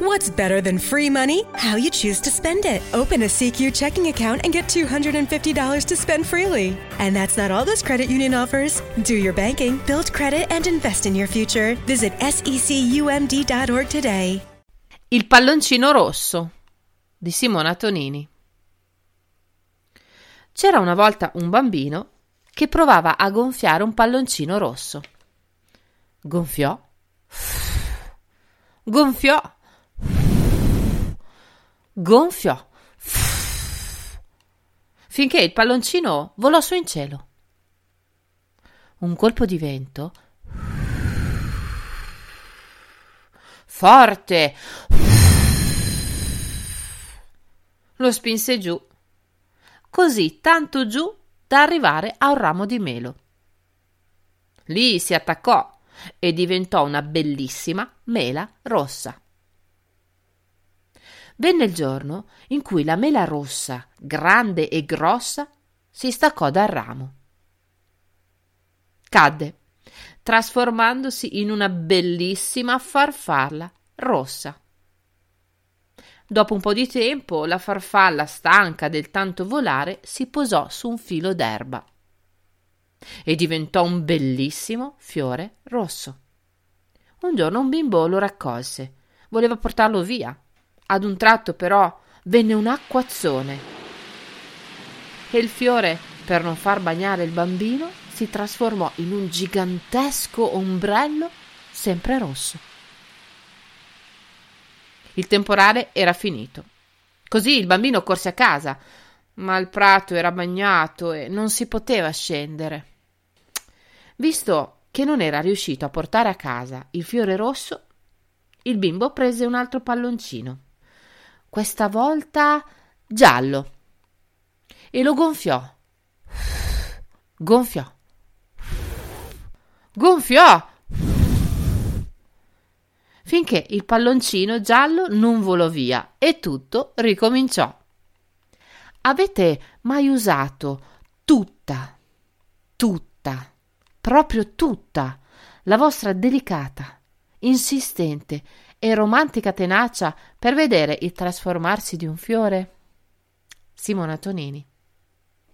What's better than free money? How you choose to spend it. Open a CQ checking account and get $250 to spend freely. And that's not all this credit union offers. Do your banking, build credit, and invest in your future. Visit secumd.org today. Il palloncino rosso di Simona Tonini. C'era una volta un bambino che provava a gonfiare un palloncino rosso. Gonfiò, gonfiò, gonfiò, finché il palloncino volò su in cielo. Un colpo di vento forte lo spinse giù, così tanto giù da arrivare a un ramo di melo. Lì si attaccò e diventò una bellissima mela rossa. Venne il giorno in cui la mela rossa, grande e grossa, si staccò dal ramo. Cadde, trasformandosi in una bellissima farfalla rossa. Dopo un po' di tempo, la farfalla, stanca del tanto volare, si posò su un filo d'erba e diventò un bellissimo fiore rosso. Un giorno un bimbo lo raccolse, voleva portarlo via. Ad un tratto, però, venne un acquazzone e il fiore, per non far bagnare il bambino, si trasformò in un gigantesco ombrello sempre rosso. Il temporale era finito. Così il bambino corse a casa, ma il prato era bagnato e non si poteva scendere. Visto che non era riuscito a portare a casa il fiore rosso, il bimbo prese un altro palloncino, questa volta giallo, e lo gonfiò. Gonfiò. Gonfiò finché il palloncino giallo non volò via e tutto ricominciò. Avete mai usato tutta, tutta, proprio tutta la vostra delicata, insistente e romantica tenacia per vedere il trasformarsi di un fiore? Simona Tonini